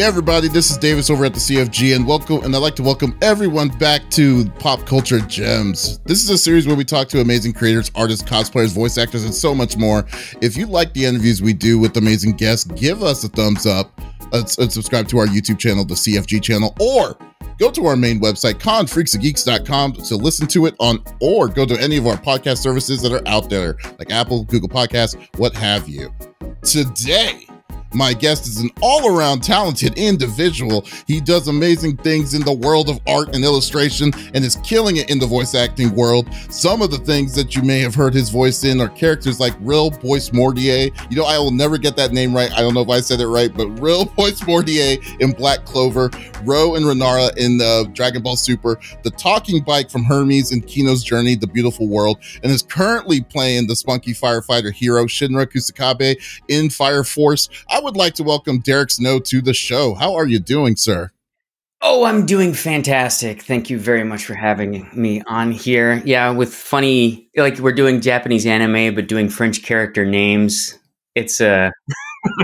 Hey everybody, this is Davis over at the CFG and welcome and I'd like to welcome everyone back to Pop Culture Gems. This is a series where we talk to amazing creators, artists, cosplayers, voice actors, and so much more. If you like the interviews we do with amazing guests, give us a thumbs up uh, and uh, subscribe to our YouTube channel, the CFG channel, or go to our main website, confreaksandgeeks.com to listen to it on, or go to any of our podcast services that are out there, like Apple, Google Podcasts, what have you. Today, my guest is an all around talented individual. He does amazing things in the world of art and illustration and is killing it in the voice acting world. Some of the things that you may have heard his voice in are characters like Rill Boismortier. You know, I will never get that name right. I don't know if I said it right, but Rill Boismortier in Black Clover, Ro and Renara in uh, Dragon Ball Super, the talking bike from Hermes in Kino's Journey, The Beautiful World, and is currently playing the spunky firefighter hero Shinra Kusakabe in Fire Force. I I would like to welcome Derek Snow to the show. How are you doing, sir? Oh, I'm doing fantastic. Thank you very much for having me on here. Yeah, with funny, like we're doing Japanese anime, but doing French character names. It's uh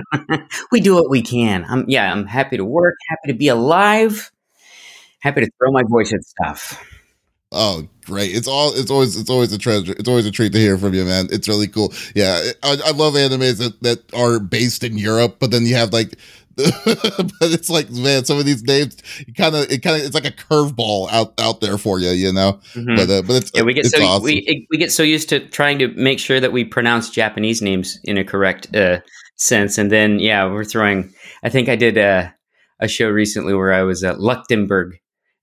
we do what we can. I'm yeah, I'm happy to work, happy to be alive, happy to throw my voice at stuff. Oh, great! It's all. It's always. It's always a treasure. It's always a treat to hear from you, man. It's really cool. Yeah, I, I love animes that, that are based in Europe, but then you have like, but it's like, man, some of these names, kind of, it kind of, it's like a curveball out out there for you, you know. Mm-hmm. But uh, but it's yeah, we get so awesome. we we get so used to trying to make sure that we pronounce Japanese names in a correct uh, sense, and then yeah, we're throwing. I think I did a a show recently where I was at Luxembourg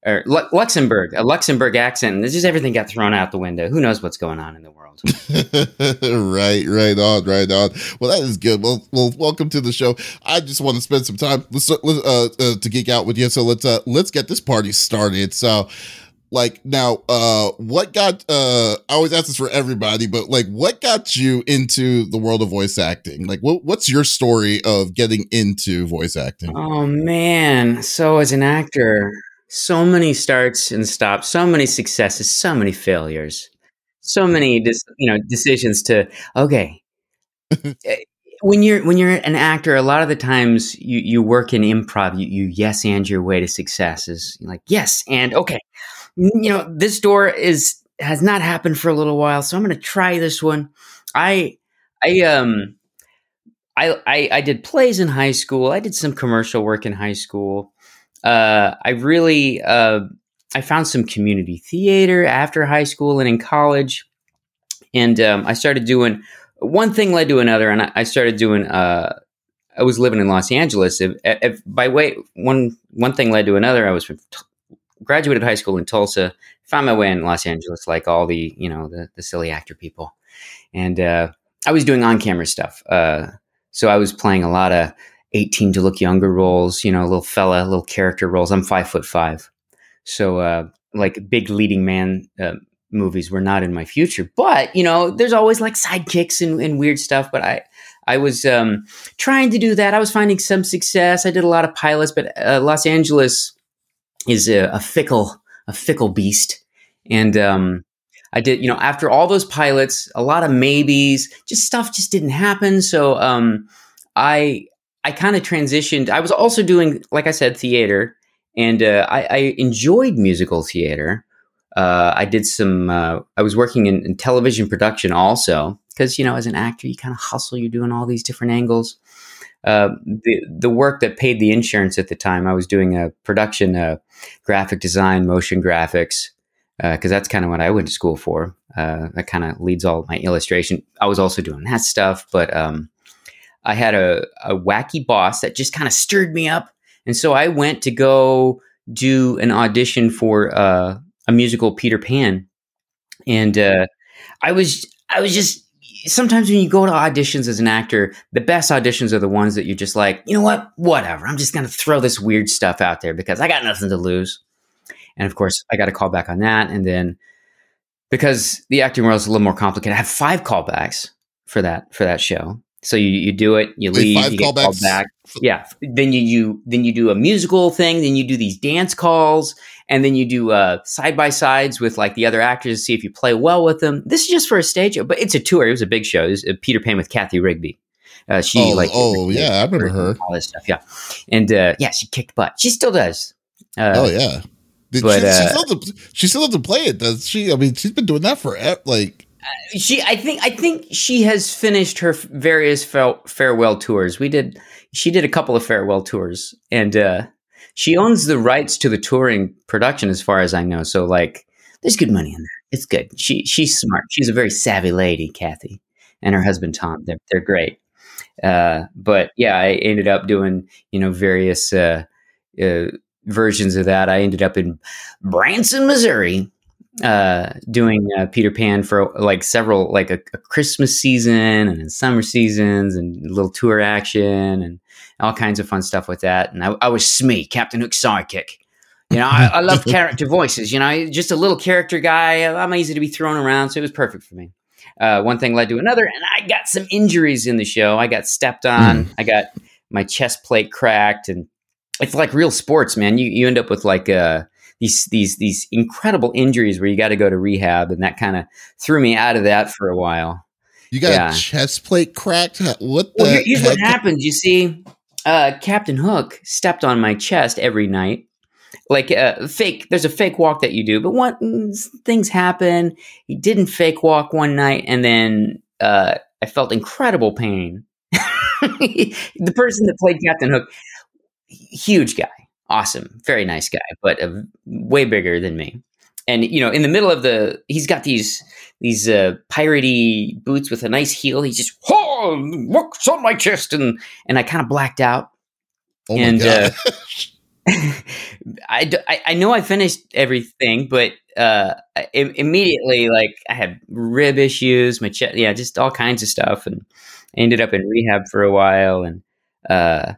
or Lu- Luxembourg, a Luxembourg accent. This just everything got thrown out the window. Who knows what's going on in the world? right, right on, right on. Well, that is good. Well, well, welcome to the show. I just want to spend some time let's, uh, uh, to geek out with you. So let's uh, let's get this party started. So like now uh what got uh i always ask this for everybody but like what got you into the world of voice acting like what, what's your story of getting into voice acting oh man so as an actor so many starts and stops, so many successes, so many failures, so many dis- you know decisions to okay. Eh, when you're when you're an actor, a lot of the times you you work in improv. You, you yes and your way to successes. You're like yes and okay. You know this door is has not happened for a little while, so I'm going to try this one. I I um I, I I did plays in high school. I did some commercial work in high school uh, I really uh, I found some community theater after high school and in college, and um, I started doing one thing led to another, and I, I started doing. Uh, I was living in Los Angeles. If, if, by way one one thing led to another, I was graduated high school in Tulsa, found my way in Los Angeles, like all the you know the, the silly actor people, and uh, I was doing on camera stuff. Uh, so I was playing a lot of 18 to look younger roles, you know, little fella, little character roles. I'm five foot five. So, uh, like big leading man uh, movies were not in my future. But, you know, there's always like sidekicks and, and weird stuff. But I, I was um, trying to do that. I was finding some success. I did a lot of pilots, but uh, Los Angeles is a, a, fickle, a fickle beast. And um, I did, you know, after all those pilots, a lot of maybes, just stuff just didn't happen. So um, I I kind of transitioned. I was also doing, like I said, theater, and uh, I, I, enjoyed musical theater. Uh, I did some. Uh, I was working in, in television production also because you know, as an actor, you kind of hustle. You're doing all these different angles. Uh, the the work that paid the insurance at the time, I was doing a production, uh, graphic design, motion graphics, because uh, that's kind of what I went to school for. that kind of leads all my illustration. I was also doing that stuff, but um, I had a, a wacky boss that just kind of stirred me up. And so I went to go do an audition for uh, a musical Peter Pan. And uh, I was I was just sometimes when you go to auditions as an actor, the best auditions are the ones that you're just like, you know what, whatever. I'm just gonna throw this weird stuff out there because I got nothing to lose. And of course, I got a call back on that, and then because the acting world is a little more complicated, I have five callbacks for that for that show. So you, you do it, you leave, you get called back. Yeah. Then you, you then you do a musical thing, then you do these dance calls, and then you do uh, side by sides with like the other actors to see if you play well with them. This is just for a stage, show, but it's a tour. It was a big show. It was uh, Peter Pan with Cathy Rigby, Uh, she Oh, like oh, yeah, I remember her. all this stuff. Yeah, and uh, yeah, she kicked butt. She still does. Uh, oh yeah. But, she, uh, she, still doesn't, she still doesn't play it, does she? I mean, she's been doing that for like she i think i think she has finished her various fa- farewell tours. We did she did a couple of farewell tours and uh she owns the rights to the touring production as far as i know. So like there's good money in there. It's good. She she's smart. She's a very savvy lady Cathy and her husband tom. They're, they're great. Uh but yeah i ended up doing you know various uh, uh versions of that. I ended up in branson missouri uh, doing uh, Peter Pan for like several, like a, a Christmas season and summer seasons and a little tour action and all kinds of fun stuff with that. And I, I was Smee, Captain Hook sidekick. You know, I, I love character voices. You know, just a little character guy. I'm easy to be thrown around, so it was perfect for me. Uh, one thing led to another, and I got some injuries in the show. I got stepped on. I got my chest plate cracked, and it's like real sports, man. You you end up with like uh, these these these incredible injuries where you got to go to rehab, and that kind of threw me out of that for a while. you got Yeah. a chest plate cracked. What the Well, here- here's what happens. You see, uh, Captain Hook stepped on my chest every night. Like uh, fake, there's a fake walk that you do, but one things happen. He didn't fake walk one night, and then uh, I felt incredible pain. the person that played Captain Hook, huge guy, awesome, very nice guy, but uh, way bigger than me. And you know, in the middle of the, he's got these these uh, piratey boots with a nice heel. He just oh, what's on my chest, and and I kind of blacked out. Oh my and, I, I, I- I know I finished everything, but uh, I- immediately, like I had rib issues, my chest, yeah, just all kinds of stuff, and I ended up in rehab for a while, and uh,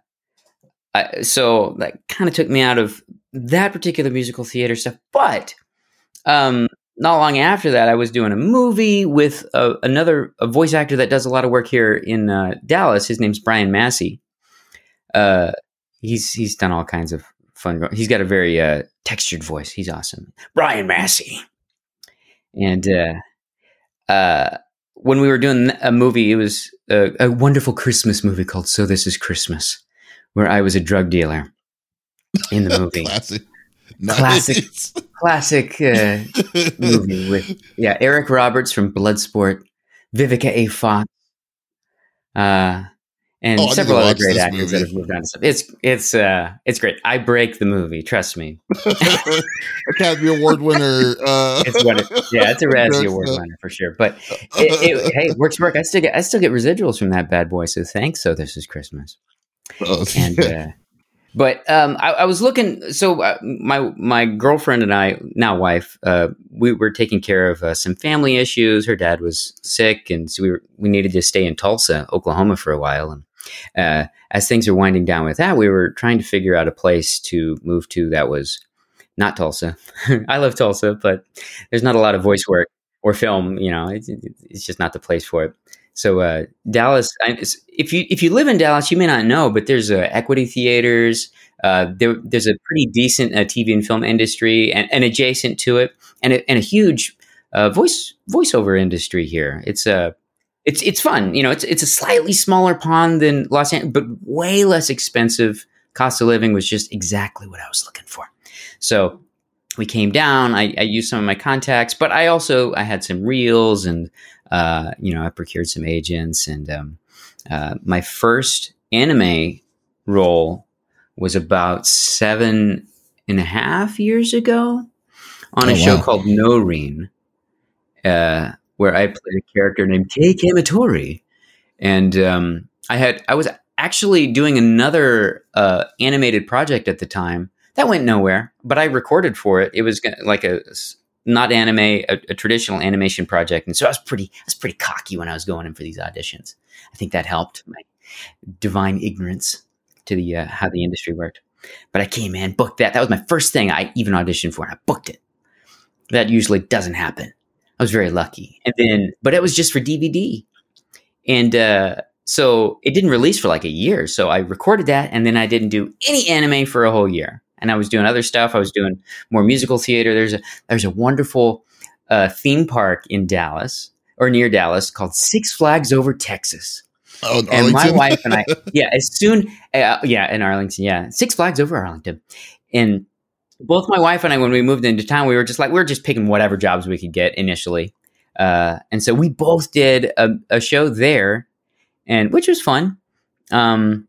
I, so that kind of took me out of that particular musical theater stuff. But um, not long after that, I was doing a movie with a, another a voice actor that does a lot of work here in uh, Dallas. His name's Brian Massey. Uh, he's he's done all kinds of fun. He's got a very uh, textured voice. He's awesome, Brian Massey. And uh, uh, when we were doing a movie, it was a, a wonderful Christmas movie called "So This Is Christmas," where I was a drug dealer in the movie. Classic. Classic. Classic uh, movie with yeah Eric Roberts from Bloodsport, Vivica A. Fox, uh, and Oh, I need to several other great actors that have moved on to stuff. It's it's uh it's great. I break the movie. Trust me. Academy Award winner. Uh, It's yeah, it's a Razzie Award winner for sure. But it, it, hey, works work. I still get I still get residuals from that bad boy. So thanks. So this is Christmas. Oh, and uh, but um, I, I was looking. So uh, my my girlfriend and I, now wife, uh, we were taking care of uh, some family issues. Her dad was sick, and so we were, we needed to stay in Tulsa, Oklahoma, for a while. And uh, as things are winding down with that, we were trying to figure out a place to move to that was not Tulsa. I love Tulsa, but there's not a lot of voice work or film. You know, it's, it's just not the place for it. So uh, Dallas, if you if you live in Dallas, you may not know, but there's uh, equity theaters. Uh, there, there's a pretty decent uh, TV and film industry, and, and adjacent to it, and a, and a huge uh, voice voiceover industry here. It's a uh, it's it's fun. You know, it's it's a slightly smaller pond than Los Angeles, but way less expensive. Cost of living was just exactly what I was looking for. So we came down. I, I used some of my contacts, but I also I had some reels and uh, you know I procured some agents and um, uh, my first anime role was about seven and a half years ago on a Oh, show wow. called Nourin, uh, where I played a character named Kei Kamatori, and um, I had I was actually doing another uh, animated project at the time that went nowhere, but I recorded for it. It was like a not anime, a, a traditional animation project, and so I was pretty I was pretty cocky when I was going in for these auditions. I think that helped my divine ignorance to the uh, how the industry worked. But I came in, booked that. That was my first thing I even auditioned for, and I booked it. That usually doesn't happen. I was very lucky, and then but it was just for DVD, and uh, so it didn't release for like a year. So I recorded that, and then I didn't do any anime for a whole year. And I was doing other stuff. I was doing more musical theater. There's a there's a wonderful uh, theme park in Dallas or near Dallas called Six Flags Over Texas. Oh, and my wife and I, yeah, as soon, uh, yeah, in Arlington, yeah, Six Flags over Arlington, and both my wife and I, when we moved into town, we were just like we were just picking whatever jobs we could get initially, uh, and so we both did a, a show there, and which was fun. Um,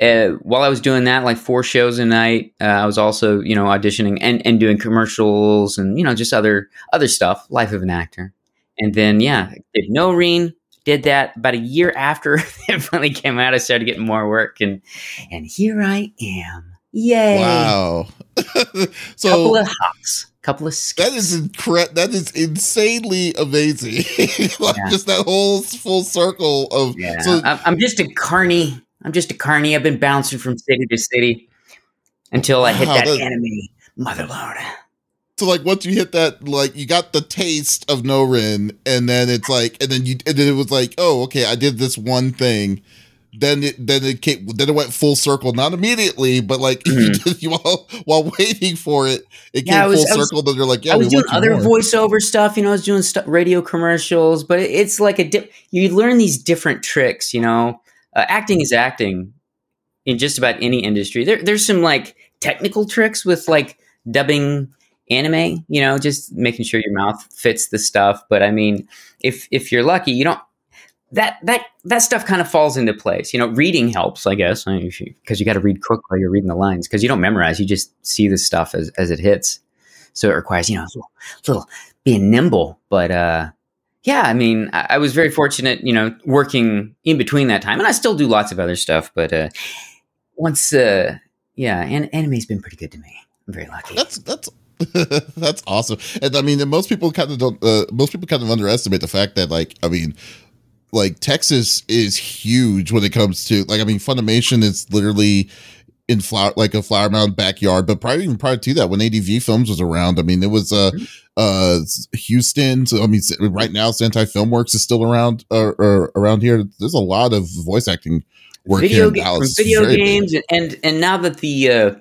uh, while I was doing that, like four shows a night, uh, I was also you know auditioning and, and doing commercials and you know just other other stuff, life of an actor, and then yeah, did Nourin did that about a year after it finally came out. I started getting more work, and and here I am. Yay! Wow. So couple of hops, couple of skips. that is incre- that is insanely amazing. like Yeah. just that whole full circle of yeah. so I'm, I'm just a carny. I'm just a carny. I've been bouncing from city to city until I hit Wow, that that- enemy. Motherlord. so like once you hit that like you got the taste of no Nourin and then it's like and then you and then it was like oh okay I did this one thing then it then it came then it went full circle not immediately but like Mhm. you while while waiting for it it Yeah, came was- full was- circle then you're like yeah I was doing other more. voiceover stuff. You know, I was doing stu- radio commercials, but it- it's like a dip. You learn these different tricks. You know, uh, acting is acting in just about any industry. There, there's some like technical tricks with like dubbing anime. You know, just making sure your mouth fits the stuff. But I mean, if if you're lucky, you don't. That that that stuff kind of falls into place. You know, reading helps, I guess, because you got to read quick while you're reading the lines. Because you don't memorize, you just see the stuff as as it hits. So it requires, you know, a little, little being nimble. But uh, yeah, I mean, I, was very fortunate, you know, working in between that time, and I still do lots of other stuff. But uh, once, uh, yeah, and anime's been pretty good to me. I'm very lucky. That's that's that's awesome. And I mean, and most people kind of don't. Uh, most people kind of underestimate the fact that, like, I mean, like Texas is huge when it comes to like. I mean, Funimation is literally in flower like a flower mound backyard. But probably even prior to that, when ADV Films was around, I mean, it was uh uh Houston. So I mean, right now, Sentai Filmworks is still around uh, uh, around here. There's a lot of voice acting work here video in ga- from Dallas. Video big. games, and, and and now that the uh,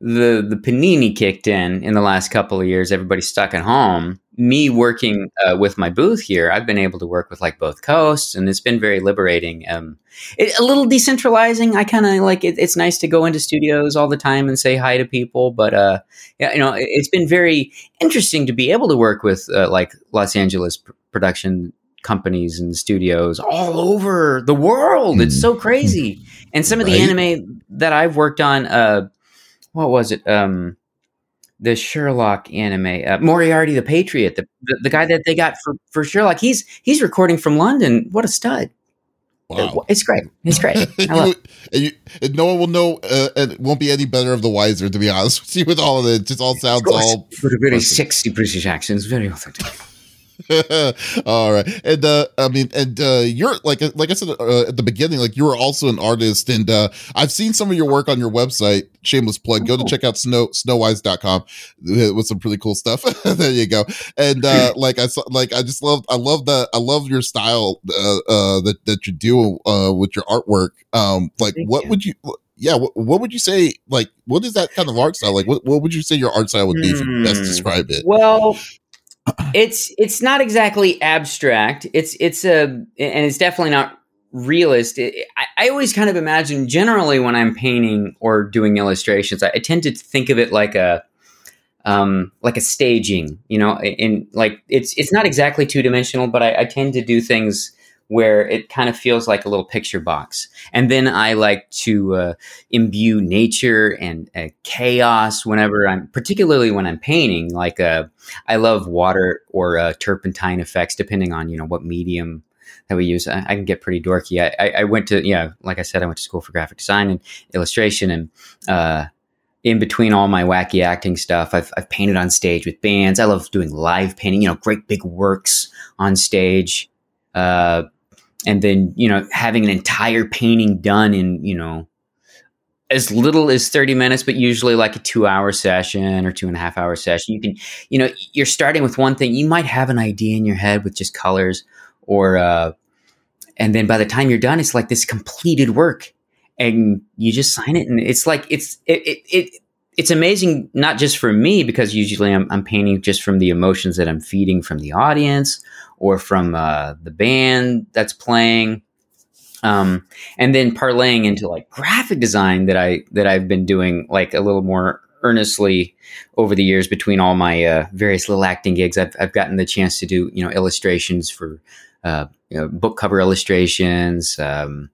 the the panini kicked in in the last couple of years, everybody's stuck at home. Me working uh, with my booth here, I've been able to work with like both coasts, and it's been very liberating. Um, it, a little decentralizing. I kind of like it. It's nice to go into studios all the time and say hi to people, but uh, yeah, you know, it, it's been very interesting to be able to work with uh, like Los Angeles pr- production companies and studios all over the world. It's so crazy. And some of the anime that I've worked on, uh, what was it? Um, the Sherlock anime, uh, Moriarty the Patriot, the, the the guy that they got for for Sherlock. He's he's recording from London. What a stud! Wow. It's great. It's great. You- and, you, and no one will know, uh, and it won't be any better of the wiser, to be honest with you. With all of it, it just all sounds all. A very sexy British accent, it's very authentic. all right, and uh, I mean, and uh, you're like, like I said uh, at the beginning, like you were also an artist, and uh, I've seen some of your work on your website. Shameless plug. Go to Oh. check out snow snowwise.com with some pretty cool stuff. there you go. And uh, like I saw, like I just love, I love the, I love your style uh, uh, that that you do uh, with your artwork. Um, like Thank what you. would you? Yeah, what, what would you say? Like, what is that kind of art style? Like, what, what would you say your art style would be if you best Hmm. describe it? Well, it's it's not exactly abstract. It's it's a and it's definitely not realist. It, I, I always kind of imagine generally when I'm painting or doing illustrations, I, I tend to think of it like a um, like a staging, you know, and like it's it's not exactly two dimensional, but I, I tend to do things where it kind of feels like a little picture box, and then I like to uh, imbue nature and uh, chaos whenever I'm, particularly when I'm painting. Like uh, I love water or uh, turpentine effects, depending on you know what medium that we use. I, I can get pretty dorky. I, I, I went to yeah, like I said, I went to school for graphic design and illustration, and uh, in between all my wacky acting stuff, I've, I've painted on stage with bands. I love doing live painting, you know, great big works on stage. Uh, and then, you know, having an entire painting done in, you know, as little as 30 minutes, but usually like a two hour session or two and a half hour session. You can, you know, you're starting with one thing. You might have an idea in your head with just colors or, uh, and then by the time you're done, it's like this completed work and you just sign it. And it's like, it's, it, it, it it's amazing, not just for me, because usually I'm, I'm painting just from the emotions that I'm feeding from the audience or from uh, the band that's playing. um, and then parlaying into like graphic design that I that I've been doing like a little more earnestly over the years between all my uh, various little acting gigs. I've I've gotten the chance to do you know illustrations for uh, you know, book cover illustrations, um,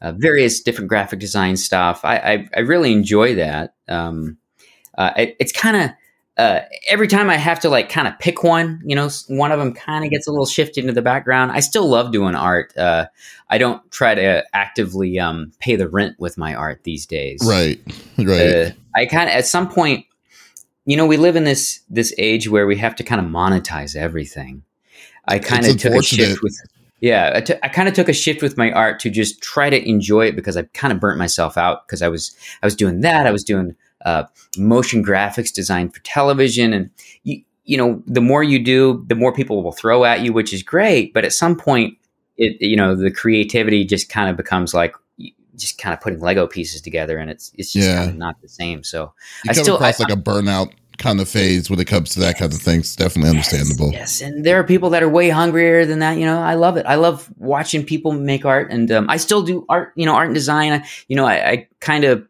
uh, various different graphic design stuff. I I, I really enjoy that. Um, uh, it, it's kind of uh, every time I have to like kind of pick one, you know, one of them kind of gets a little shifted into the background. I still love doing art. Uh, I don't try to actively um, pay the rent with my art these days. Right, right. Uh, I kind of at some point, you know, we live in this this age where we have to kind of monetize everything. I kind of took a shift with. Yeah, I, t- I kind of took a shift with my art to just try to enjoy it because I kind of burnt myself out because I was I was doing that I was doing uh, motion graphics designed for television. And, you, you know, the more you do, the more people will throw at you, which is great. But at some point, it, you know, the creativity just kind of becomes like, just kind of putting Lego pieces together, and it's it's just yeah. kind of not the same. So you I come still across I, like a burnout kind of phase when it comes to that kind of thing. It's definitely yes, understandable. Yes, and there are people that are way hungrier than that. You know, I love it. I love watching people make art, and um, I still do art. You know, art and design. I, you know, I, I kind of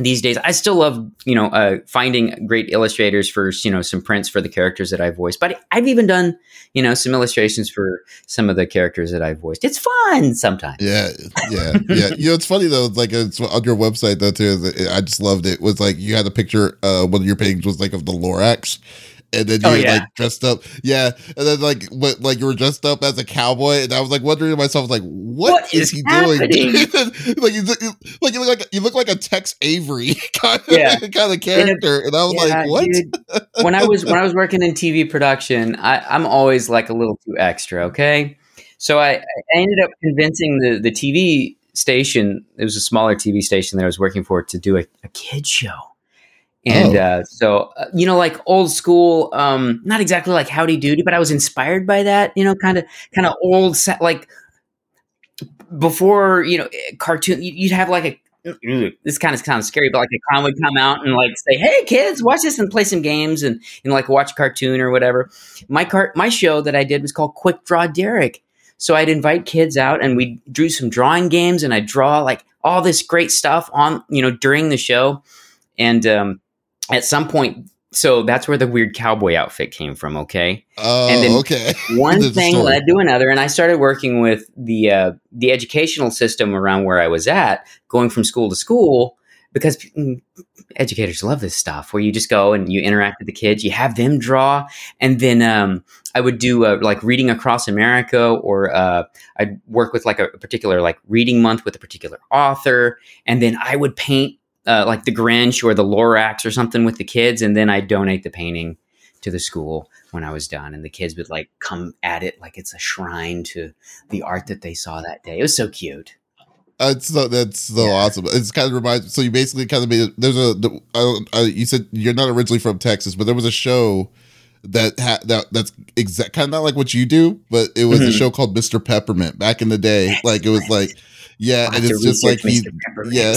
these days i still love you know uh, finding great illustrators for you know some prints for the characters that i voiced but i've even done you know some illustrations for some of the characters that i voiced it's fun sometimes yeah yeah yeah you know it's funny though like it's on your website though too i just loved it. it was like you had a picture uh one of your paintings was like of the lorax and then you oh, yeah. like dressed up, yeah, and then like what, like you were dressed up as a cowboy, and I was like wondering to myself, like, what, what is, is, he happening? doing? like you, like you look like you look like a Tex Avery kind of, yeah. kind of character, and I was yeah, like, what? Dude, when I was when I was working in TV production, I, I'm always like a little too extra, okay. So I, I ended up convincing the the TV station. It was a smaller TV station that I was working for to do a, a kid show and oh. uh, so, uh, you know, like old school, um, not exactly like Howdy Doody, but I was inspired by that, you know, kind of, kind of old, like before, you know, eh, cartoon, you'd have like a, this kind of sounds scary, but like a clown would come out and like say, "Hey kids, watch this and play some games and and like watch a cartoon or whatever." My cart, my show that I did was called Quick Draw Derek. So I'd invite kids out and we drew some drawing games and I draw like all this great stuff on you know during the show, and um, at some point so that's where the weird cowboy outfit came from okay? Oh and then okay. One thing led to another and i started working with the uh, the educational system around where i was at going from school to school because mm, educators love this stuff where you just go and you interact with the kids you have them draw and then um, i would do uh, like reading across america or uh, i'd work with like a particular like reading month with a particular author and then i would paint uh, like the Grinch or the Lorax or something with the kids, and then I donate the painting to the school when I was done, and the kids would like come at it like it's a shrine to the art that they saw that day. It was so cute. That's so that's so yeah. awesome. It's kind of reminds. So you basically kind of made. There's a. The, uh, uh, you said you're not originally from Texas, but there was a show that ha- that that's exact kind of not like what you do, but it was mm-hmm. a show called Mr. Peppermint back in the day. Like it was like yeah, and it's just like he yeah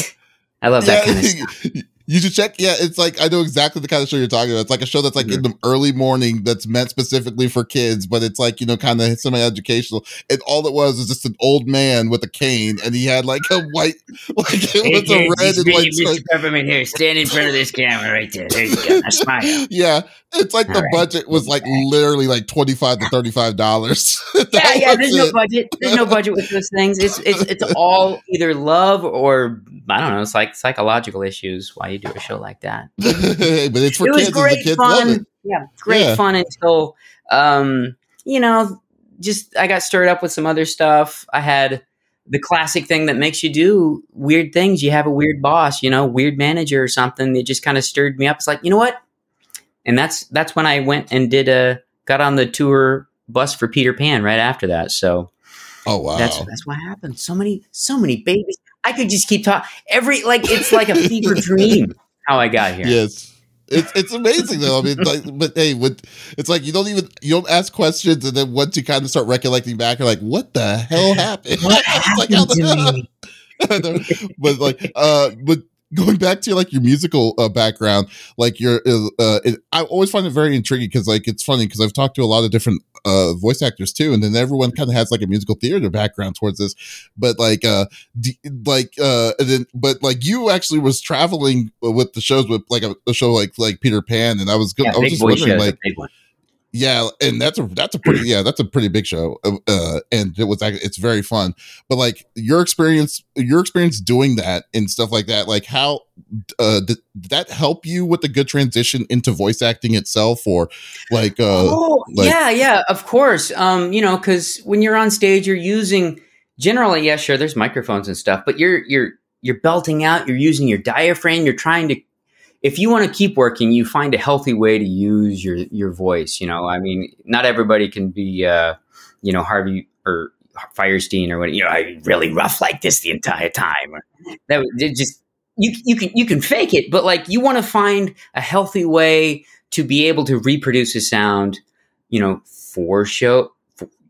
I love that yeah. kind of stuff. You should check. Yeah, it's like I know exactly the kind of show you're talking about. It's like a show that's like mm-hmm. in the early morning that's meant specifically for kids, but it's like you know kind of semi-educational. And all it was is just an old man with a cane, and he had like a white, like it hey, was a red and white. Mr. Peppermint here, stand in front of this camera right there. There you go. Smile. yeah, it's like all the right. budget was like literally like twenty five to thirty five dollars. yeah, yeah. There's it. no budget. There's no budget with those things. It's it's it's all either love or I don't know. It's like psychological issues. Why you do a show like that. but it's for it kids. Was great kids fun. Yeah, great yeah. fun until um, you know, just I got stirred up with some other stuff. I had the classic thing that makes you do weird things. You have a weird boss, you know, weird manager or something that just kind of stirred me up. It's like, you know what? And that's that's when I went and did a got on the tour bus for Peter Pan right after that. So Oh wow. That's that's what happened. So many so many babies. I could just keep talking. Every like it's like a fever dream how I got here. Yes. It's it's amazing though. I mean, like, but hey, with, it's like you don't even you don't ask questions, and then once you kind of start recollecting back, you're like, "What the hell happened?" What happened like, but like, uh, but going back to like your musical uh, background, like your, uh, uh, it, I always find it very intriguing because like it's funny because I've talked to a lot of different uh, voice actors too, and then everyone kind of has like a musical theater background towards this. But like, uh, d- like, uh, and then but like you actually was traveling with the shows with like a, a show like like Peter Pan, and I was go- Yeah, I was just wondering like. Yeah, and that's a that's a pretty yeah that's a pretty big show, uh, uh, and it was it's very fun. But like your experience, your experience doing that and stuff like that, like how uh, did, did that help you with the good transition into voice acting itself, or like uh, oh like- yeah yeah of course um you know because when you're on stage you're using generally yeah sure there's microphones and stuff but you're you're you're belting out you're using your diaphragm you're trying to if you want to keep working you find a healthy way to use your your voice you know? I mean not everybody can be uh you know harvey or Fierstein or what you know I really rough like this the entire time? That just you you can you can fake it but like you want to find a healthy way to be able to reproduce a sound you know four show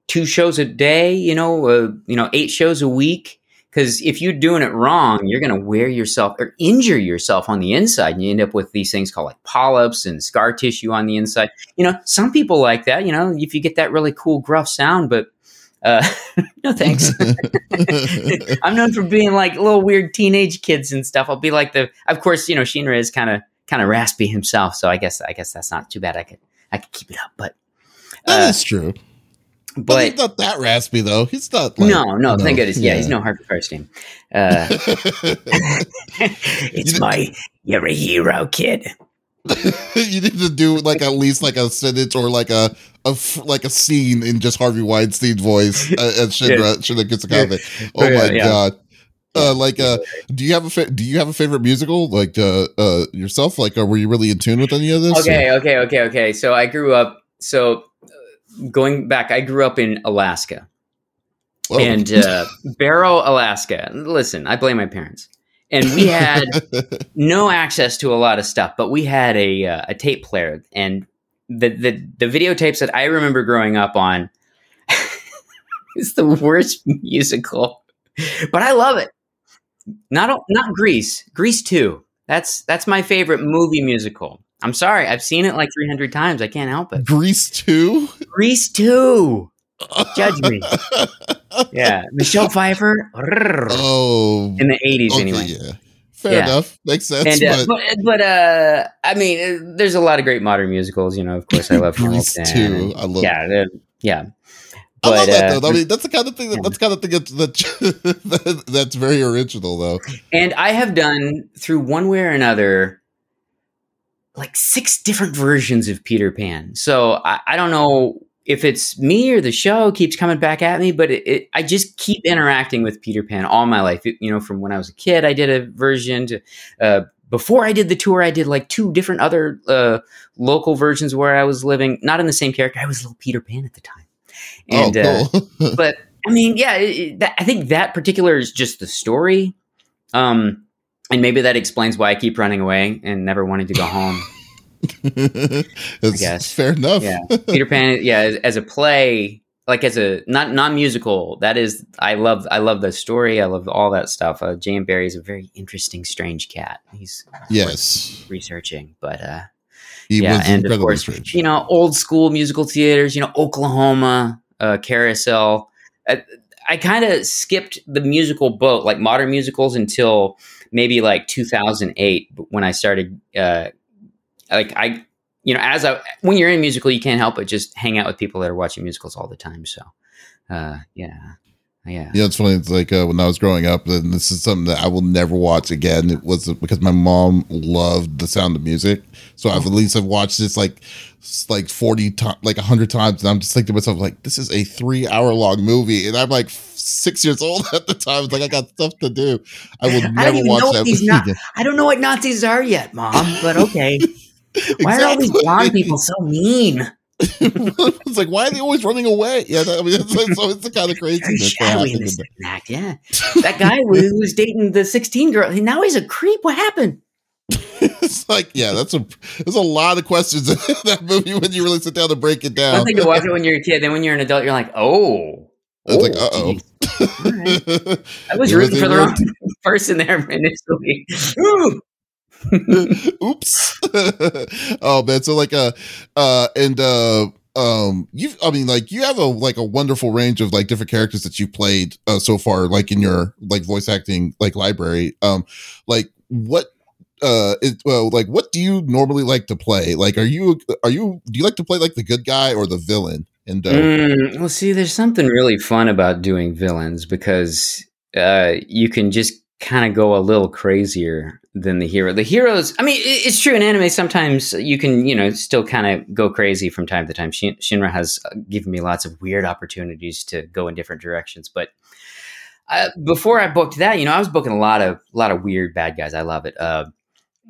two shows a day you know uh, you know eight shows a week because if you're doing it wrong you're going to wear yourself or injure yourself on the inside and you end up with these things called like polyps and scar tissue on the inside you know some people like that you know if you get that really cool gruff sound but uh, no thanks I'm known for being like little weird teenage kids and stuff. I'll be like the, of course, you know, Shinra is kind of kind of raspy himself, so I guess I guess that's not too bad. I could I could keep it up, but uh, is true. But, but he's not that raspy though. He's not. Like, no, no, you thank know, goodness, yeah, he's no Harvey Fierstein. Uh, it's You- my you're a hero, kid. you need to do like at least like a sentence or like a, a f- like a scene in just Harvey Weinstein's voice uh, as Shinra Shinra Kusakabe. Oh my yeah. god. Uh, like, uh, do you have a fa- do you have a favorite musical like uh, uh yourself? Like, uh, were you really in tune with any of this? Okay, okay, okay, okay. So I grew up. So going back, I grew up in Alaska. Whoa. and uh, Barrow, Alaska. Listen, I blame my parents. And we had no access to a lot of stuff, but we had a uh, a tape player, and the the the videotapes that I remember growing up on is the worst musical, but I love it. Not not Grease, Grease two. That's that's my favorite movie musical. I'm sorry, I've seen it like 300 times. I can't help it. Grease two. Grease two. Judge me. Yeah, Michelle Pfeiffer. Oh, in the 80s okay, anyway. yeah, fair Yeah. enough. Makes sense. And uh, but but, but uh, I mean, uh, there's a lot of great modern musicals. You know, of course, I love Grease Hamilton. and- I love. yeah, yeah. I love that uh, though. I mean, that's the kind of thing. That, yeah. that's kind of thing that, that that's very original though. And I have done through one way or another, like six different versions of Peter Pan. So I, I don't know if it's me or the show keeps coming back at me, but it, it, I just keep interacting with Peter Pan all my life. It- you know, from when I was a kid, I did a version to. Uh, before I did the tour, I did like two different other uh, local versions where I was living, not in the same character. I was little Peter Pan at the time, and uh, oh, cool. but I mean, yeah, that, I think that particular is just the story, um, and maybe that explains why I keep running away and never wanting to go home. it's guess. fair enough. Yeah. Peter Pan, yeah, as, a play, like as a not non musical, that is, I love, I love the story, I love all that stuff. Uh, Jane Barrie is a very interesting, strange cat. He's Yes, researching, but uh, he yeah, was and of course, strange. you know, old school musical theaters, you know, Oklahoma, uh, Carousel. I, I kind of skipped the musical boat, like modern musicals, until maybe like 2008 when I started. Uh, like I, you know, as I when you're in musical, you can't help but just hang out with people that are watching musicals all the time. So, uh, yeah, yeah. Yeah, it's funny. It's like uh, when I was growing up, and this is something that I will never watch again. It was because my mom loved the sound of music, so I've at least I've watched this like like forty times, like hundred times, and I'm just thinking to myself, like, this is a three hour long movie, and I'm like six years old at the time. It's like I got stuff to do. I will never even watch know that movie na- again. I don't know what Nazis are yet, Mom, but okay. Why are all these Exactly. blonde people so mean? it's like why are they always running away? Yeah, that, I mean, it's, it's, it's the kind of craziness that shadowy in happened. this in second act, yeah. That guy who who was dating the 16 girl, now he's a creep. What happened? it's like, yeah, that's a there's a lot of questions in that movie when you really sit down to break it down. One thing to watch it when you're a kid, then when you're an adult, you're like, oh. It's like, oh, uh-oh. geez. I was rooting for the wrong person there initially. Oops. oh man, so like uh uh and uh um you i mean like you have a like a wonderful range of like different characters that you've played uh, so far like in your like voice acting like library. Um like what uh it, well like what do you normally like to play? Like are you are you do you like to play like the good guy or the villain and uh, mm, well see there's something really fun about doing villains because uh you can just kind of go a little crazier than the hero. The heroes, I mean, it's true in anime. Sometimes you can, you know, still kind of go crazy from time to time. Shin- Shinra has uh, given me lots of weird opportunities to go in different directions. But uh, before I booked that, you know, I was booking a lot of, a lot of weird bad guys. I love it. Uh,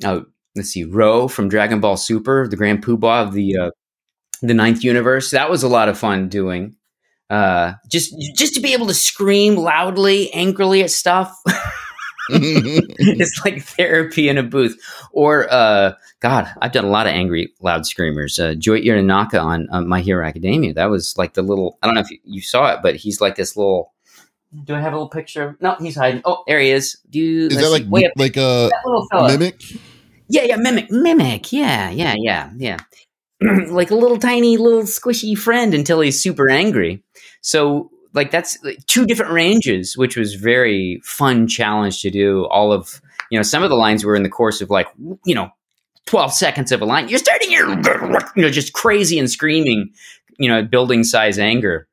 oh, let's see, Ro from Dragon Ball Super, the Grand Poobah of the uh, the Ninth Universe. That was a lot of fun doing. Uh, just just to be able to scream loudly, angrily at stuff. it's like therapy in a booth. Or, uh, God, I've done a lot of angry, loud screamers. Uh, Joi Irinaka on, on My Hero Academia. That was like the little, I don't know if you, you, saw it, but he's like this little. Do I have a little picture? No, he's hiding. Oh, there he is. Do you, is that like way like a mimic? Yeah, yeah, mimic, mimic. Yeah, yeah, yeah, yeah. like a little tiny, little squishy friend until he's super angry. So like that's two different ranges, which was very fun challenge to do. All of you know, some of the lines were in the course of like you know, twelve seconds of a line. You're starting your you know just crazy and screaming, you know, building size anger.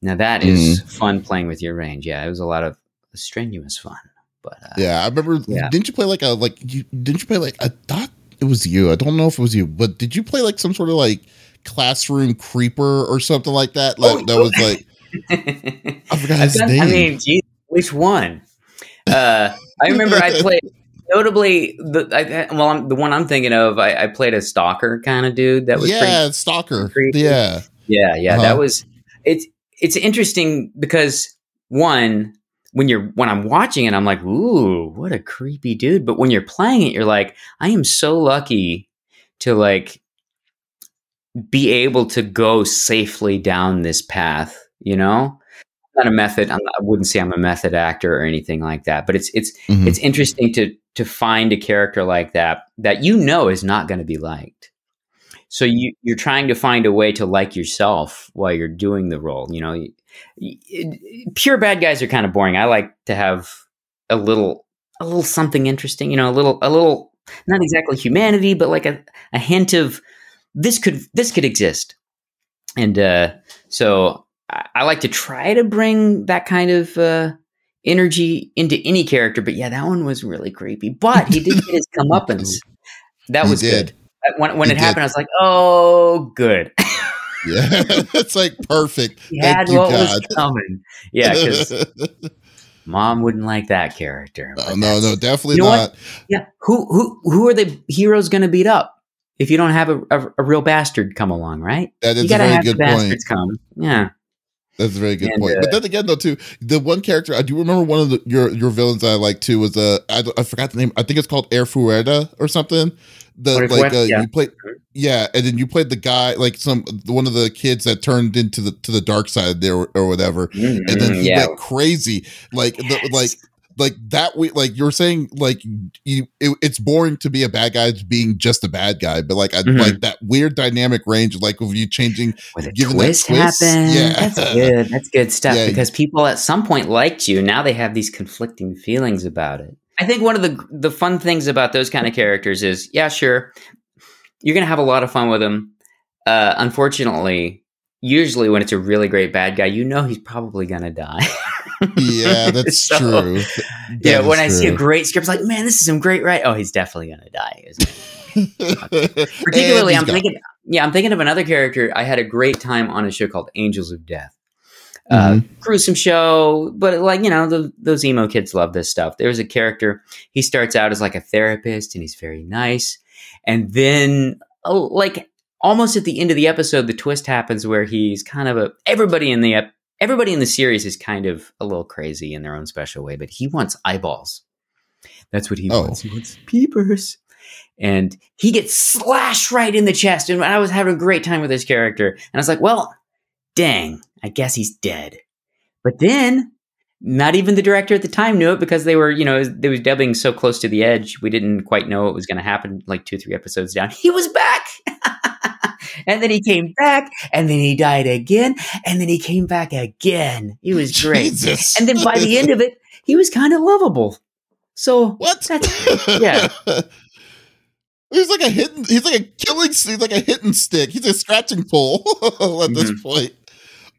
Now that is mm. fun playing with your range. Yeah, it was a lot of strenuous fun. But uh, yeah, I remember. Yeah. Didn't you play like a like? You, didn't you play like I thought it was you. I don't know if it was you, but did you play like some sort of like classroom creeper or something like that? Like oh, that was like I forgot his name. I mean, geez, which one? Uh, I remember I played notably the I, well, I'm, the one I'm thinking of. I, I played a stalker kind of dude. That was yeah, stalker. Creepy. Yeah, yeah, yeah. Uh-huh. That was it's it's interesting because one when you're when I'm watching it, I'm like, ooh, what a creepy dude. But when you're playing it, you're like, I am so lucky to like be able to go safely down this path you know? I'm not a method I'm not, i wouldn't say i'm a method actor or anything like that but it's it's mm-hmm. it's interesting to to find a character like that that you know is not going to be liked. So you you're trying to find a way to like yourself while you're doing the role you know? Pure bad guys are kind of boring. I like to have a little a little something interesting you know a little a little not exactly humanity but like a, a hint of this could this could exist. And uh so I like to try to bring that kind of uh, energy into any character, but yeah, that one was really creepy. But he did get his comeuppance. That was good. When, when it did. happened, I was like, "Oh, good." yeah, it's like perfect. He Thank had you, what God. was coming. Yeah, because mom wouldn't like that character. Uh, no, no, definitely you know not. What? Yeah, who who who are the heroes going to beat up if you don't have a, a, a, real bastard come along? Right? That is you gotta a very have good bastards point. come. Yeah. That's a very good and, point. Uh, but then again, though, too, the one character I do remember one of the, your your villains I like too was uh I, I forgot the name. I think it's called Air Fuerda or something. The like uh, yeah. you played, yeah, and then you played the guy like some one of the kids that turned into the to the dark side there or, or whatever, mm-hmm, and then he yeah. went crazy like yes. the, like like that we like you're saying like you it, it's boring to be a bad guy being just a bad guy but like I mm-hmm. like that weird dynamic range like of you changing when a twist, twist. happens yeah. That's good. That's good stuff yeah. because people at some point liked you. Now they have these conflicting feelings about it. I think one of the the fun things about those kind of characters is yeah sure you're gonna have a lot of fun with them. Uh unfortunately usually when it's a really great bad guy, you know he's probably gonna die. yeah, that's so, true. That yeah, when I see a great script, it's like, man, this is some great right. Oh, he's definitely gonna die. Particularly, I'm thinking. Yeah, I'm thinking of another character. I had a great time on a show called Angels of Death. Uh, mm-hmm. gruesome show, but like you know, the, those emo kids love this stuff. There's a character. He starts out as like a therapist, and he's very nice, and then oh, like almost at the end of the episode, the twist happens where he's kind of a everybody in the everybody in the series is kind of a little crazy in their own special way, but he wants eyeballs. That's what he oh. wants. He wants peepers. And he gets slashed right in the chest. And I was having a great time with this character. And I was like, well, dang, I guess he's dead. But then not even the director at the time knew it because they were, you know, they was dubbing so close to the edge. We didn't quite know it was going to happen like two, three episodes down. He was back. And then he came back and then he died again. And then he came back again. He was great. Jesus. And then by the end of it, he was kind of lovable. So what? Yeah. He's like a hidden. He's like a killing. He's like a hidden stick. He's a scratching pole at this mm-hmm. point.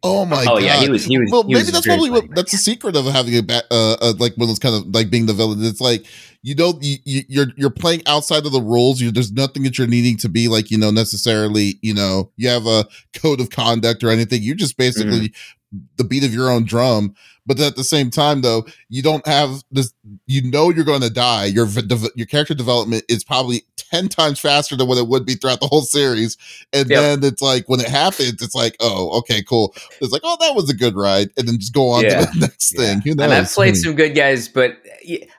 Oh my god. oh, god! yeah, he was. He was. Well, he maybe was that's probably what that's the secret of having a ba- uh, uh, like one of those kind of like being the villain. It's like you don't you, you you're you're playing outside of the rules. You there's nothing that you're needing to be like you know necessarily you know you have a code of conduct or anything. You're just basically mm-hmm. The beat of your own drum but at the same time though you don't have this you know you're going to die. Your your character development is probably 10 times faster than what it would be throughout the whole series. And yep. then it's like when it happens it's like oh okay cool. It's like oh that was a good ride and then just go on yeah. to the next thing. Yeah. and i've played hmm. some good guys but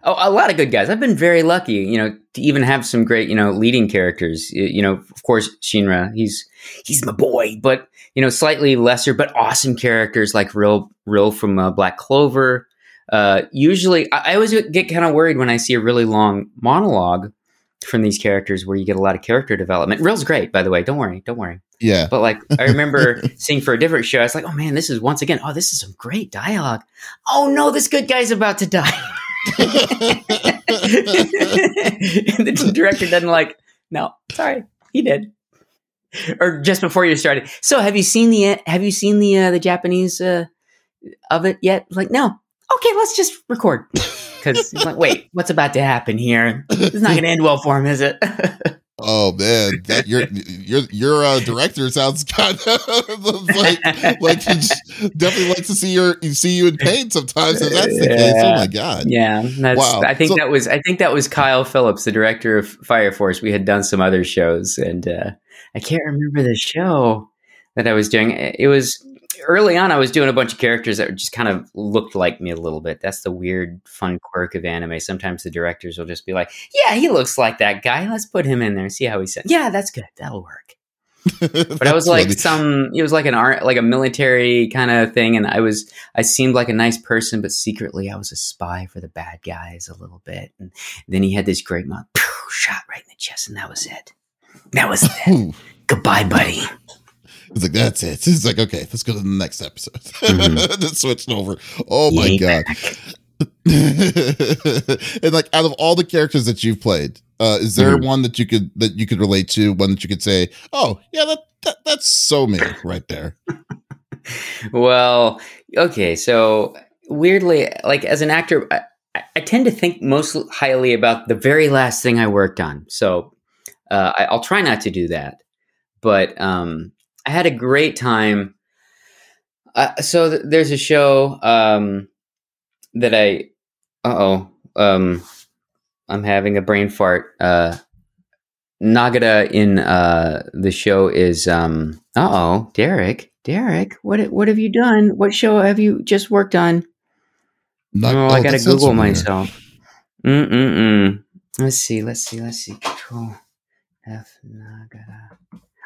oh, a lot of good guys. I've been very lucky you know to even have some great you know leading characters. You know of course shinra he's he's my boy but you know, slightly lesser but awesome characters like Rill, Rill from uh, Black Clover. Uh, usually, I, I always get kind of worried when I see a really long monologue from these characters where you get a lot of character development. Rill's great, by the way. Don't worry, don't worry. Yeah. But like, I remember seeing for a different show. I was like, oh man, this is once again. Oh, this is some great dialogue. Oh no, this good guy's about to die. the director doesn't like. No, sorry, he did or just before you started. So have you seen the have you seen the uh, the Japanese uh, of it yet? Like no. Okay, let's just record because like, wait, what's about to happen here? It's not going to end well for him, is it? Oh man, that your your your uh, director sounds kind of like like he definitely likes to see your you see you in pain sometimes. If that's the yeah. case, oh my god, yeah, wow. I think so, that was I think that was Kyle Phillips, the director of Fire Force. We had done some other shows, and uh, I can't remember the show that I was doing. It was early on. I was doing a bunch of characters that just kind of looked like me a little bit. That's the weird, fun quirk of anime. Sometimes the directors will just be like, "Yeah, he looks like that guy. Let's put him in there and see how he says." Yeah, that's good. That'll work. but I was like funny. some. It was like an art, like a military kind of thing, and I was. I seemed like a nice person, but secretly I was a spy for the bad guys a little bit. And then he had this great mouth, shot right in the chest, and that was it. That was it. Goodbye, buddy. It's like that's it. It's like okay, let's go to the next episode. Mm-hmm. Just switched over. Oh my Yay god! and like out of all the characters that you've played, uh, is there mm-hmm. one that you could that you could relate to? One that you could say, "Oh, yeah, that, that that's so me right there." well, okay, so weirdly, like as an actor, I, I tend to think most highly about the very last thing I worked on. So uh, I, will try not to do that. But um, I had a great time. Uh, so th- there's a show um, that I. oh. Um, I'm having a brain fart. Uh, Nagata in uh, the show is. Um, uh oh, Derek. Derek, what what have you done? What show have you just worked on? Not, oh, I gotta Google myself. Mm mm mm. Let's see. Let's see. Let's see. Control.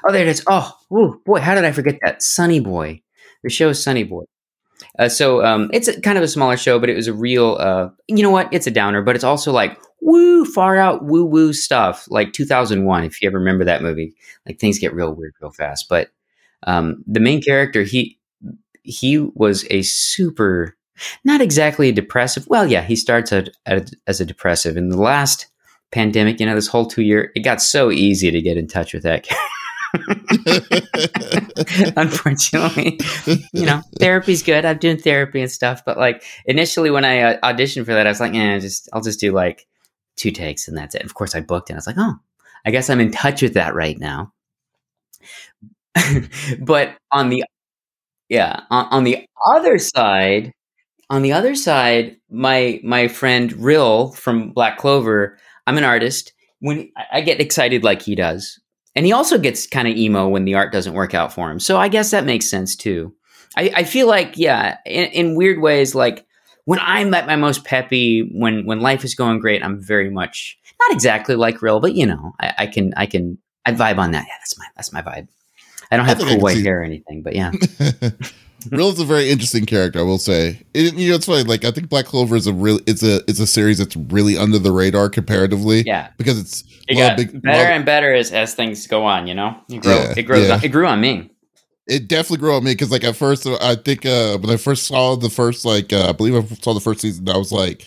Oh, there it is. Oh, ooh, boy, how did I forget that? Sonny Boy. The show is Sonny Boy. Uh, so um, it's a, kind of a smaller show, but it was a real. Uh, you know what? It's a downer, but it's also like woo, far out woo woo stuff, like 2001. If you ever remember that movie, like things get real weird real fast. But um, the main character, he he was a super, not exactly a depressive. Well, yeah, he starts at, at, as a depressive. In the last pandemic, you know, this whole two year, it got so easy to get in touch with that. Unfortunately, you know, therapy's good. I'm doing therapy and stuff, but like initially when I uh, auditioned for that, I was like, "Yeah, just I'll just do like two takes and that's it." Of course, I booked and I was like, "Oh, I guess I'm in touch with that right now." but on the yeah, on, on the other side, on the other side, my my friend Rill from Black Clover I'm an artist. When I get excited like he does, and he also gets kind of emo when the art doesn't work out for him. So I guess that makes sense too. I, I feel like, yeah, in, in, weird ways, like when I'm at my most peppy, when when life is going great, I'm very much not exactly like Rill, but you know, I, I can I can I vibe on that. Yeah, that's my that's my vibe. I don't have I cool white hair or anything, but yeah. Rill is a very interesting character, I will say. It, you know, it's funny. Like I think Black Clover is a real. It's a it's a series that's really under the radar comparatively. Yeah, because it's it got big, better and better as as things go on. You know, grow, yeah, it grows. Yeah. On, it grew on me. It definitely grew on me because, like, at first, I think uh when I first saw the first, like, uh, I believe I saw the first season, I was like,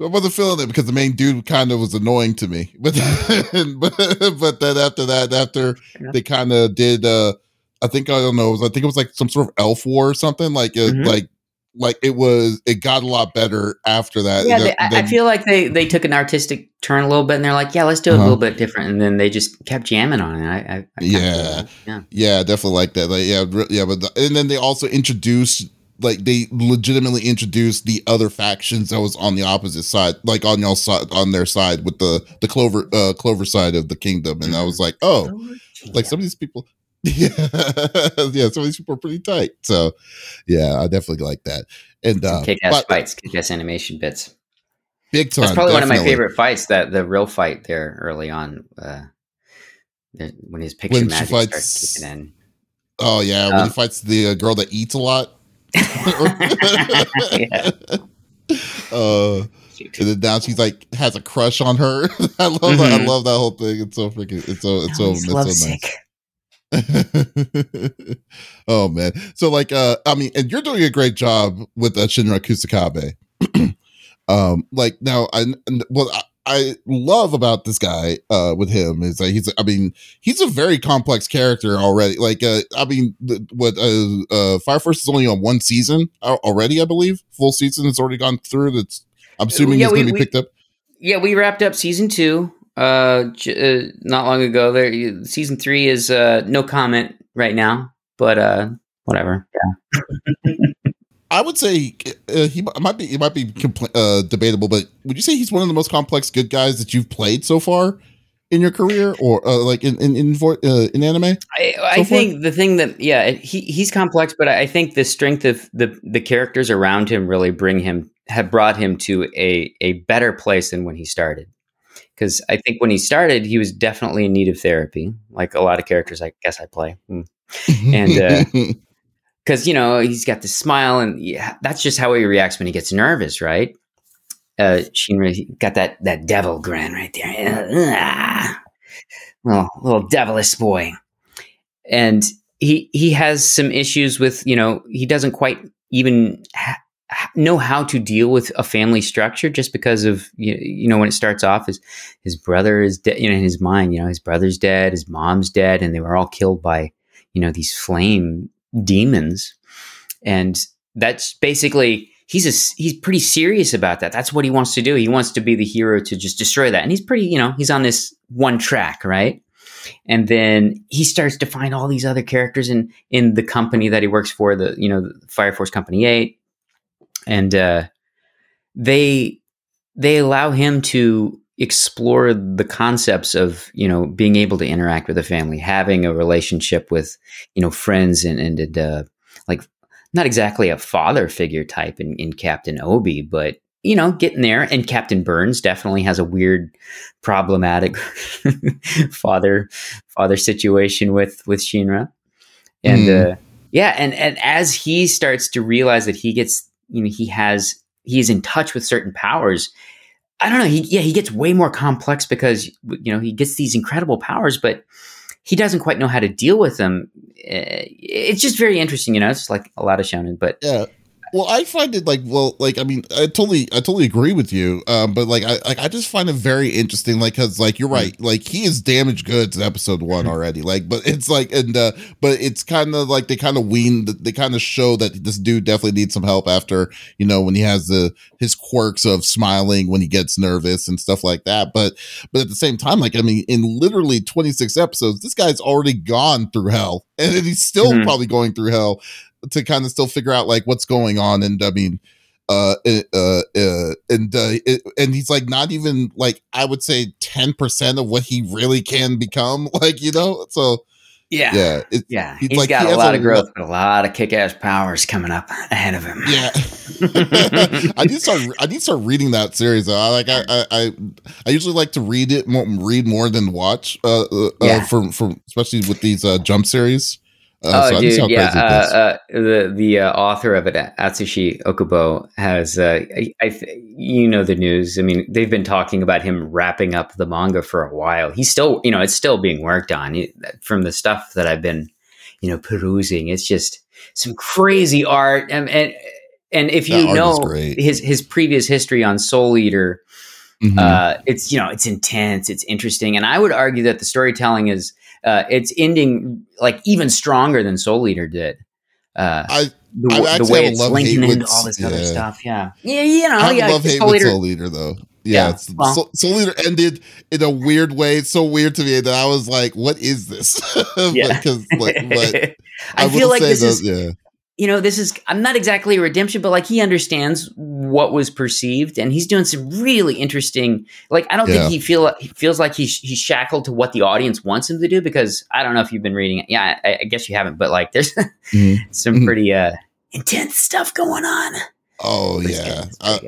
I wasn't feeling it because the main dude kind of was annoying to me. But then, but, but then after that, after yeah. they kind of did, uh I think I don't know, I think it was like some sort of elf war or something. Like, it, mm-hmm. like like it was it got a lot better after that yeah they, I, I feel like they they took an artistic turn a little bit and they're like yeah let's do it uh-huh. a little bit different and then they just kept jamming on it I, I, I yeah yeah yeah definitely like that like yeah yeah but the, and then they also introduced like they legitimately introduced the other factions that was on the opposite side like on y'all side on their side with the the clover uh clover side of the kingdom and i was like oh like some of these people yeah, yeah. Some of these people are pretty tight. So, yeah, I definitely like that. And uh, kick ass fights, kick ass animation bits. Big time. That's probably definitely. one of my favorite fights. That the Rill fight there early on, uh, when his picture when magic fights, starts kicking in. Oh yeah, when he uh, fights the uh, girl that eats a lot. yeah. Uh, and then now she's like has a crush on her. I love mm-hmm. that. I love that whole thing. It's so freaking. It's so. It's so. It's so nice. oh man. So like uh I mean and you're doing a great job with uh, Shinra Kusakabe. um like now I well I, I love about this guy uh with him is that he's I mean he's a very complex character already. Like uh I mean what uh, uh Fire Force is only on one season already I believe. Full season has already gone through. That's I'm assuming yeah, it's going to be picked up. Yeah we wrapped up season 2 uh, uh, not long ago. There, season three is uh, no comment right now, but uh, whatever. Yeah. I would say uh, he might be. It might be compl- uh, debatable, but would you say he's one of the most complex good guys that you've played so far in your career, or uh, like in in in, uh, in anime? I, I so think the thing that yeah, he he's complex, but I think the strength of the the characters around him really bring him have brought him to a a better place than when he started because I think when he started, he was definitely in need of therapy, like a lot of characters I guess I play, mm. and because uh, you know he's got this smile, and yeah, that's just how he reacts when he gets nervous, right? Uh, Shinra got that that devil grin right there, little little devilish boy, and he he has some issues with you know he doesn't quite even ha- know how to deal with a family structure just because of you know when it starts off his his brother is dead you know in his mind you know his brother's dead his mom's dead and they were all killed by you know these flame demons. And that's basically he's a, he's pretty serious about that. That's what he wants to do. He wants to be the hero to just destroy that. And he's pretty you know he's on this one track right? And then he starts to find all these other characters in in the company that he works for the you know fire force company 8 and uh, they they allow him to explore the concepts of you know being able to interact with a family, having a relationship with you know friends, and and uh, like not exactly a father figure type in, in Captain Obi, but you know, getting there. And Captain Burns definitely has a weird, problematic father father situation with with Shinra, and mm. uh, yeah, and and as he starts to realize that he gets you know he has he is in touch with certain powers. I don't know. He yeah he gets way more complex because you know he gets these incredible powers but he doesn't quite know how to deal with them. Eh, it's just very interesting you know it's like a lot of shonen but yeah well, I find it like well, like I mean, I totally, I totally agree with you. Um, but like, I like, I just find it very interesting, like, cause like you're mm. right, like he is damaged goods in episode one already, like, but it's like, and uh, but it's kind of like they kind of wean, they kind of show that this dude definitely needs some help after you know when he has the his quirks of smiling when he gets nervous and stuff like that. But but at the same time, like I mean, in literally 26 episodes, this guy's already gone through hell, and he's still mm-hmm. probably going through hell to kind of still figure out like what's going on. And I mean, uh, uh, uh, and uh, it, and he's like not even like I would say ten percent of what he really can become. Like you know, so yeah, yeah, it, yeah. he's, he's like, got he a lot of growth, but a lot of kick-ass powers coming up ahead of him. Yeah, I need to start. I need to start reading that series. Though. I like. I, I I usually like to read it more, read more than watch. Uh, uh, uh, yeah. uh from from especially with these uh, jump series. Uh, oh, so dude, yeah. Uh, uh, the the uh, author of it, Atsushi Okubo, has uh, I, I, you know the news. I mean, they've been talking about him wrapping up the manga for a while. He's still, you know, it's still being worked on. From the stuff that I've been, you know, perusing, it's just some crazy art. And and, and if you know his his previous history on Soul Eater, mm-hmm. uh, it's you know it's intense, it's interesting, and I would argue that the storytelling is uh, it's ending like even stronger than Soul Eater did. Uh, I the, I the way it's linking into all this yeah. other stuff. Yeah, yeah, you know, I yeah. Love hate Soul with Soul Eater though. Yeah, yeah well, Soul, Soul Eater ended in a weird way. It's so weird to me that I was like, "What is this?" yeah, because like, but I, I feel like this is yeah you know, this is, I'm not exactly a redemption, but like he understands what was perceived and he's doing some really interesting, like, I don't yeah. think he feel, he feels like he's, he's shackled to what the audience wants him to do because I don't know if you've been reading it. Yeah, I, I guess you haven't, but like there's mm-hmm. some mm-hmm. pretty, uh, intense stuff going on. Oh yeah. Uh,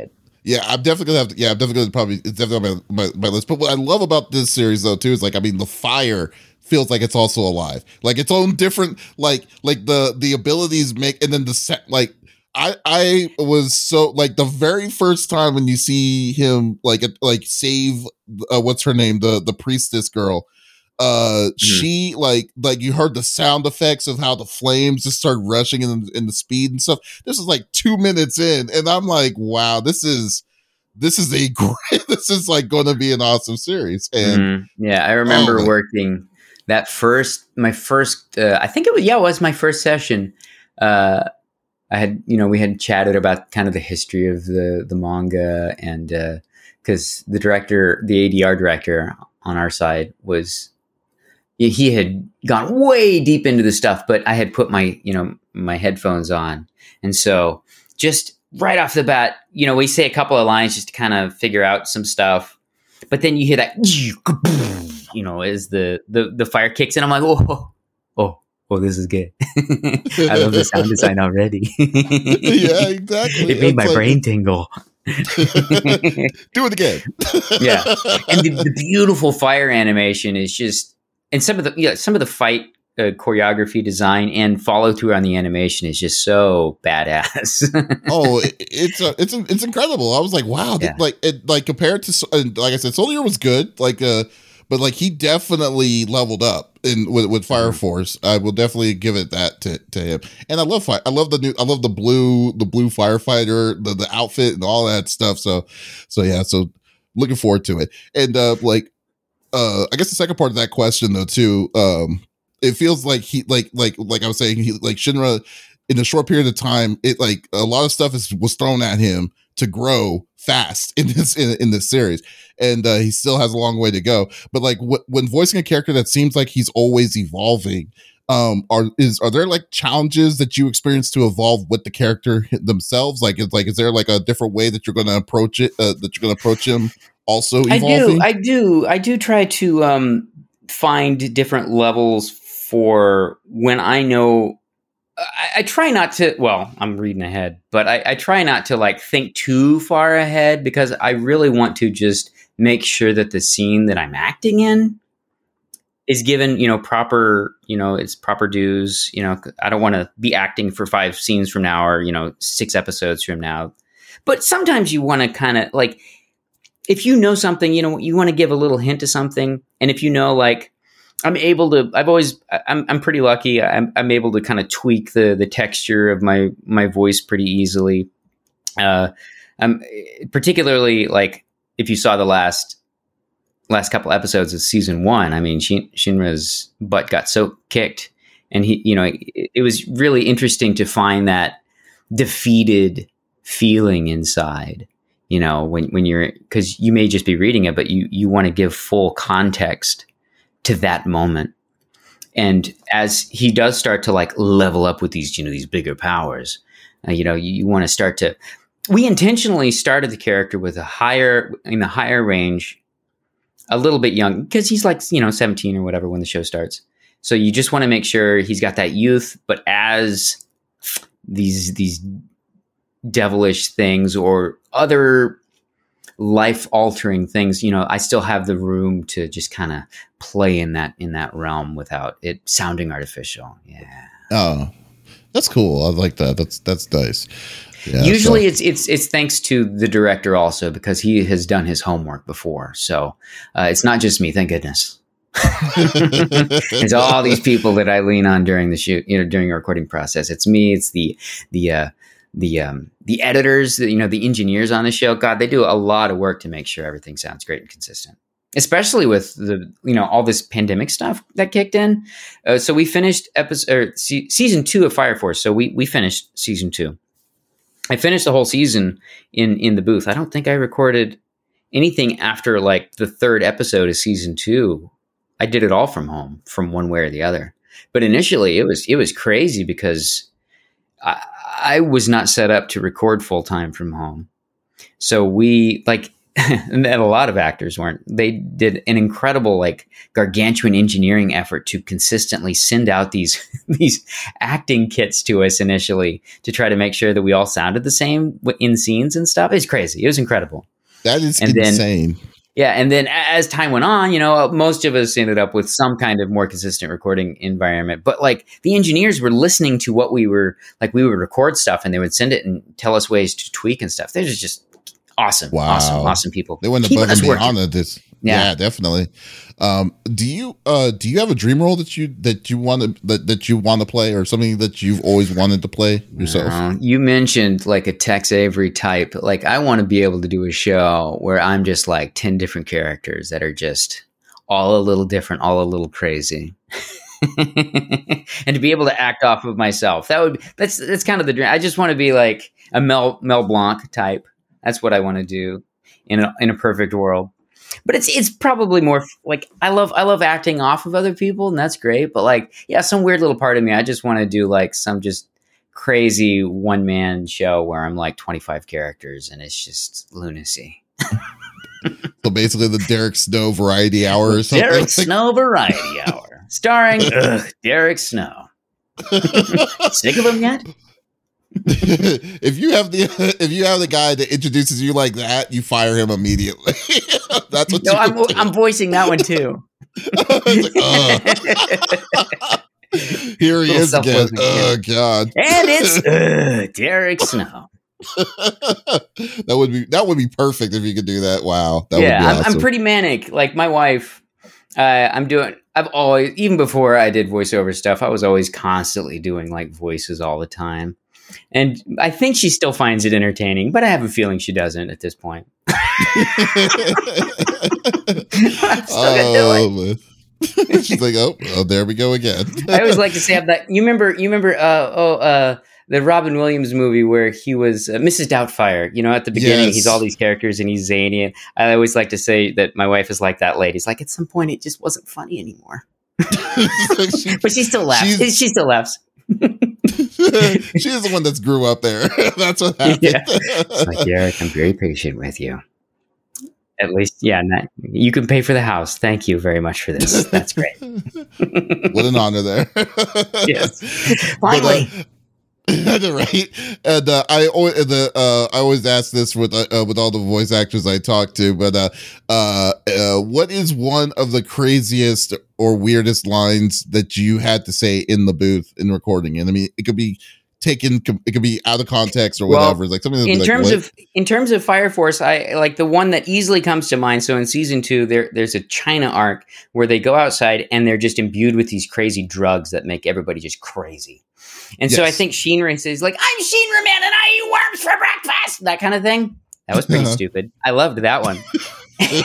yeah, I'm definitely gonna have to. Yeah, I'm definitely gonna probably. It's definitely on my, my, my list. But what I love about this series, though, too, is like I mean, the fire feels like it's also alive. Like its own different like like the the abilities make and then the set like I I was so like the very first time when you see him like like save uh, what's her name? The the priestess girl. Uh mm-hmm. she like like you heard the sound effects of how the flames just start rushing in, in the speed and stuff. This is like two minutes in and i'm like wow this is this is a great this is like going to be an awesome series. And mm-hmm. yeah i remember oh, working that first my first uh, i think it was yeah it was my first session. Uh, i had you know we had chatted about kind of the history of the the manga and because uh, the director the adr director on our side was he had gone way deep into the stuff but i had put my you know my headphones on. And so just right off the bat you know we say a couple of lines just to kind of figure out some stuff but then you hear that you know, as the the the fire kicks in, I'm like, oh, oh, oh, this is good. I love the sound design already. yeah, exactly. It made my like, brain tingle. Do it again. yeah, and the, the, beautiful fire animation is just, and some of the yeah, some of the fight uh, choreography design and follow through on the animation is just so badass. oh, it, it's uh, it's it's incredible. I was like, wow, yeah. like it, like compared to like I said, Soul Eater was good. Like uh but like he definitely leveled up in with, with Fire mm-hmm. Force. I will definitely give it that to, to him. And I love fire. I love the new I love the blue the blue firefighter the the outfit and all that stuff. So so yeah so looking forward to it. And uh like uh I guess the second part of that question though too um it feels like he like like like I was saying he like Shinra in a short period of time it like a lot of stuff is was thrown at him to grow fast in this in, in this series. And uh, he still has a long way to go. But like wh- when voicing a character that seems like he's always evolving um are is are there like challenges that you experience to evolve with the character themselves? Like is like is there like a different way that you're going to approach it uh, that you're going to approach him also evolving? i do i do. I do try to um find different levels for when i know I, I, try not to. Well, I'm reading ahead, but I, I, try not to like think too far ahead because I really want to just make sure that the scene that I'm acting in is given, you know, proper, you know, it's proper dues. You know, I don't want to be acting for five scenes from now or you know six episodes from now. But sometimes you want to kind of like, if you know something, you know, you want to give a little hint to something, and if you know like I'm able to. I've always. I'm. I'm pretty lucky. I'm. I'm able to kind of tweak the the texture of my my voice pretty easily. Uh, I'm particularly like if you saw the last last couple episodes of season one. I mean, Shin, Shinra's butt got so kicked, and he. You know, it, it was really interesting to find that defeated feeling inside you know when when you're because you may just be reading it but you you want to give full context to that moment. And as he does start to like level up with these, you know, these bigger powers, uh, you know, you, you want to start to. We intentionally started the character with a higher in the higher range, a little bit young because he's like you know seventeen or whatever when the show starts. So you just want to make sure he's got that youth, but as these these devilish things or other life altering things, you know, I still have the room to just kind of play in that in that realm without it sounding artificial. Yeah. Oh, that's cool. I like that. That's that's nice. Yeah, Usually, so. it's it's it's thanks to the director also because he has done his homework before. So uh, it's not just me. Thank goodness. it's all these people that I lean on during the shoot, you know, during the recording process. It's me. It's the the uh, the um, the editors, you know, the engineers on the show. God, they do a lot of work to make sure everything sounds great and consistent especially with the you know all this pandemic stuff that kicked in. Uh, so we finished episode se- season two of Fire Force. So we we finished season two. I finished the whole season in in the booth. I don't think I recorded anything after like the third episode of season two. I did it all from home, from one way or the other. But initially, it was it was crazy because I, I was not set up to record full time from home. So we like and a lot of actors weren't. They did an incredible, like, gargantuan engineering effort to consistently send out these these acting kits to us initially to try to make sure that we all sounded the same in scenes and stuff. It's crazy. It was incredible. That is and insane. Then, yeah, and then as time went on, you know, most of us ended up with some kind of more consistent recording environment. But like the engineers were listening to what we were like, we would record stuff and they would send it and tell us ways to tweak and stuff. They're just awesome, wow. awesome, awesome people. They went above and beyond this. Yeah. yeah, definitely. Um, do you uh, do you have a dream role that you that you want to that, that you want to play or something that you've always wanted to play yourself? Uh, you mentioned like a Tex Avery type. Like I want to be able to do a show where I'm just like ten different characters that are just all a little different, all a little crazy. and to be able to act off of myself. That would that's that's kind of the dream. I just want to be like a Mel Mel Blanc type that's what I want to do in a in a perfect world. But it's it's probably more like I love I love acting off of other people and that's great. But like yeah, some weird little part of me I just want to do like some just crazy one man show where I'm like 25 characters and it's just lunacy. so basically the Derek Snow variety hour or something. Derek Snow variety hour. Starring ugh, Derek Snow. Sick of him yet? if you have the if you have the guy that introduces you like that, you fire him immediately. That's what. No, I'm do. I'm voicing that one too. like, uh. Here he is again. Oh God! And it's uh, Derek Snow. that would be that would be perfect if you could do that. Wow. That yeah, awesome. I'm, I'm pretty manic. Like my wife, uh, I'm doing. I've always even before I did voiceover stuff, I was always constantly doing like voices all the time. And I think she still finds it entertaining, but I have a feeling she doesn't at this point. oh, She's like, oh, oh, there we go again. I always like to say that. You remember? You remember? Uh, oh, uh, the Robin Williams movie where he was uh, Mrs. Doubtfire. You know, at the beginning, yes. he's all these characters and he's zany. And I always like to say that my wife is like that lady. It's like at some point, it just wasn't funny anymore. she, but she still laughs. She still laughs. She's the one that's grew up there. that's what happened. Yeah. It's like, Derek, I'm very patient with you. At least, yeah, not, you can pay for the house. Thank you very much for this. That's great. what an honor there. yes. Finally. But, uh, right? And uh, I always the uh, I always ask this with uh, uh, with all the voice actors I talk to, but uh, uh, uh, what is one of the craziest or weirdest lines that you had to say in the booth in recording? And I mean, it could be taken it could be out of context or whatever well, like something in like, terms what? of in terms of fire force i like the one that easily comes to mind so in season two there there's a china arc where they go outside and they're just imbued with these crazy drugs that make everybody just crazy and yes. so I think Shinra says like, "I'm Shinra man, and I eat worms for breakfast," that kind of thing. That was pretty uh-huh. stupid. I loved that one. that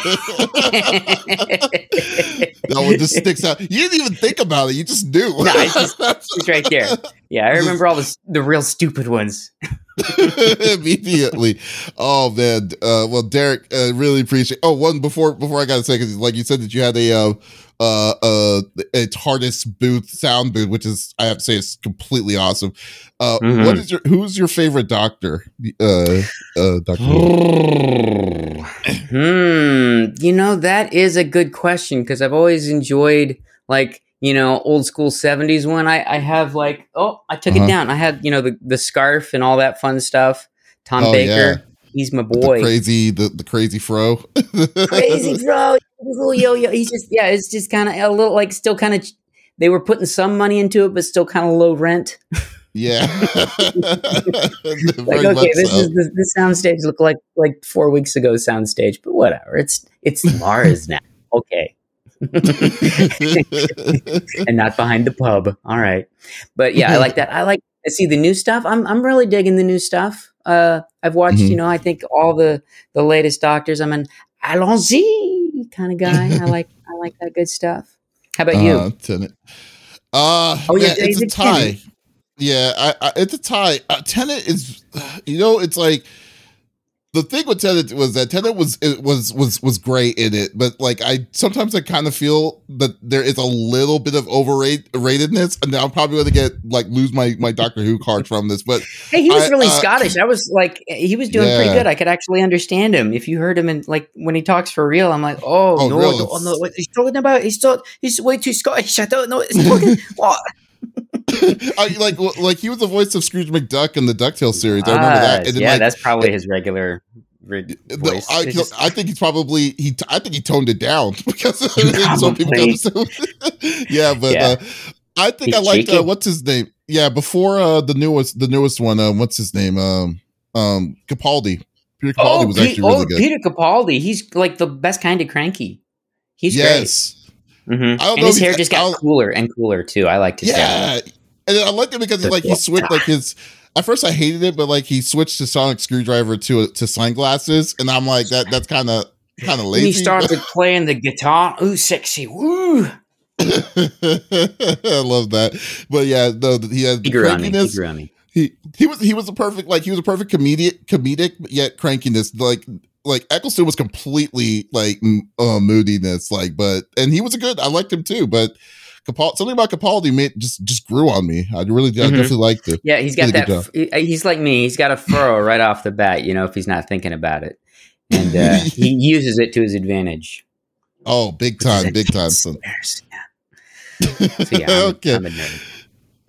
one just sticks out. You didn't even think about it; you just knew. no, it's, just, it's right there. Yeah, I remember all the the real stupid ones. immediately. Oh man. Uh, well, Derek, uh, really appreciate. Oh, one before before I got to say because like you said that you had a uh, uh, uh, a TARDIS booth, sound booth, which is I have to say is completely awesome. Uh, mm-hmm. what is your who's your favorite Doctor? Uh, uh, Doctor. hmm. You know that is a good question because I've always enjoyed like you know, old school 70s one. I, I have like, oh, I took uh-huh. it down. I had, you know, the, the scarf and all that fun stuff. Tom oh, Baker. Yeah. He's my boy. The crazy, the, the crazy fro. crazy fro. Little yo yo. He's just, yeah, it's just kind of a little like still kind of they were putting some money into it, but still kind of low rent. Yeah. like okay, this so. is the, this soundstage looked like like four weeks ago soundstage, but whatever. It's it's Mars now. Okay. and not behind the pub. All right. But yeah, I like that. I like to see the new stuff. I'm I'm really digging the new stuff. Uh, I've watched, mm-hmm. you know, I think all the the latest Doctors. I'm an allons-y kind of guy. I like I like that good stuff. How about uh, you? Tennant. Uh, oh yeah, it's a tie. Tennant. Yeah, I, I, it's a tie. Uh, Tennant is, you know, it's like the thing with Tennant was that Tennant was it was was was great in it, but like I sometimes I kind of feel that there is a little bit of overratedness, and I'm probably going to get like lose my my Doctor Who card from this. But hey, he was I, really uh, Scottish. I was like, he was doing yeah. pretty good. I could actually understand him if you heard him and like when he talks for real. I'm like, oh, oh no, really? no, no, he's talking about he's talk, he's way too Scottish. I don't know. He's talking what. I, like like he was the voice of Scrooge McDuck in the Ducktales series. I remember that. yeah, like, that's probably his regular. No, I, just, I think he's probably he. I think he toned it down because some people. yeah, but yeah. Uh, I think he's I liked uh, what's his name. Yeah, before uh, the newest the newest one. Um, what's his name? Um, um, Capaldi. Peter Capaldi oh, was actually really oh, good. Peter Capaldi. He's like the best kind of cranky. He's yes. great. Mm-hmm. and his hair just got cooler and cooler too. I liked his yeah, hair. and I liked it because like he switched like his. At first, I hated it, but like he switched to Sonic Screwdriver to to sunglasses, and I'm like that. That's kind of kind of lazy. he started playing the guitar. Ooh, sexy! Woo! I love that. But yeah, no, he had he grew on me. He grew on me. He, he was he was a perfect like he was a perfect comedic comedic yet crankiness like like Eccleston was completely like uh, moodiness, like, but and he was a good. I liked him too, but Capaldi, something about Capaldi made just just grew on me. I really, mm-hmm. I definitely liked it. Yeah, he's got that. F- he's like me. He's got a furrow right off the bat. You know, if he's not thinking about it, and uh, he uses it to his advantage. Oh, big time, big time. So, yeah, I'm, okay. I'm a nerd.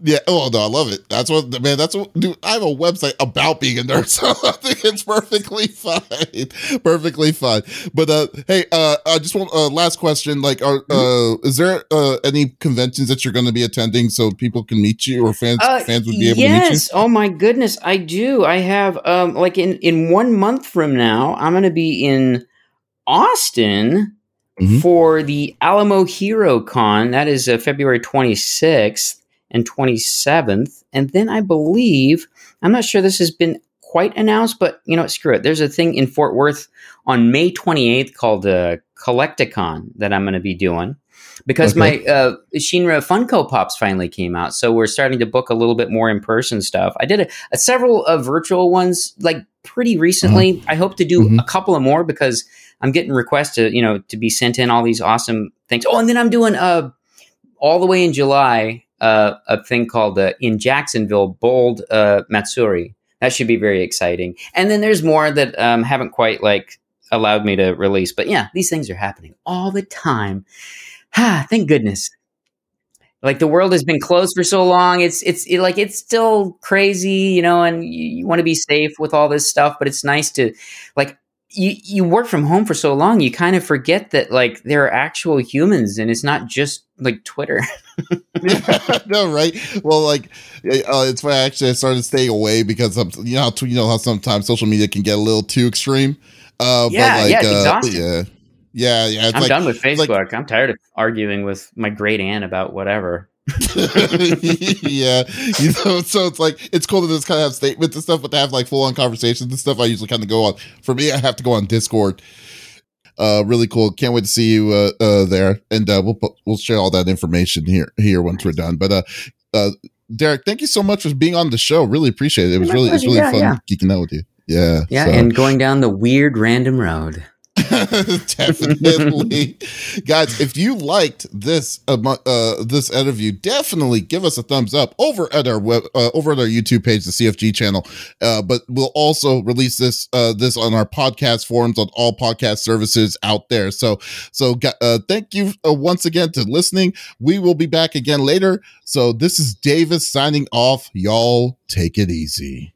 Yeah. Oh no, I love it. That's what man. That's what. Dude, I have a website about being a nerd, so I think it's perfectly fine. Perfectly fine. But uh, hey, uh, I just want uh, last question. Like, are mm-hmm. uh, is there uh any conventions that you're going to be attending so people can meet you or fans uh, fans would be able yes. to meet you? Yes. Oh my goodness, I do. I have um like in in one month from now, I'm going to be in Austin. Mm-hmm. For the Alamo Hero Con, that is uh, February 26th and 27th. And then I believe, I'm not sure this has been quite announced, but you know, screw it. There's a thing in Fort Worth on May 28th called the Collect-A-Con that I'm going to be doing because okay. my uh, Shinra Funko Pops finally came out. So we're starting to book a little bit more in person stuff. I did a, a several uh, virtual ones like pretty recently. Uh-huh. I hope to do mm-hmm. a couple of more because I'm getting requests to, you know, to be sent in all these awesome things. Oh, and then I'm doing uh, all the way in July uh, a thing called uh, in Jacksonville Bold uh, Matsuri. That should be very exciting. And then there's more that um, haven't quite like allowed me to release. But yeah, these things are happening all the time. Ah, thank goodness. Like the world has been closed for so long, it's it's it, like it's still crazy, you know, and you, you want to be safe with all this stuff. But it's nice to like you you work from home for so long, you kind of forget that like there are actual humans, and it's not just like Twitter. yeah, no, right? Well, like uh, it's why actually I started staying away because I'm, you know how you know how sometimes social media can get a little too extreme. Uh, yeah, but like, yeah, uh, yeah, yeah, yeah. I'm like, done with Facebook. Like, I'm tired of arguing with my great aunt about whatever. Yeah, you know, so it's like it's cool to just kind of have statements and stuff, but to have like full on conversations and stuff, I usually kind of go on. For me, I have to go on Discord. Uh, really cool. Can't wait to see you uh, uh there, and uh, we'll we'll share all that information here here once we're done. But uh, uh, Derek, thank you so much for being on the show. Really appreciate it. It was really it's really yeah, fun yeah. geeking out with you. Yeah, yeah, so. and going down the weird random road. definitely, guys. If you liked this uh, uh, this interview, definitely give us a thumbs up over at our web uh, over at our YouTube page, the CFG channel. Uh, but we'll also release this uh, this on our podcast forums on all podcast services out there. So so uh, thank you once again to listening. We will be back again later. So this is Davis signing off. Y'all take it easy.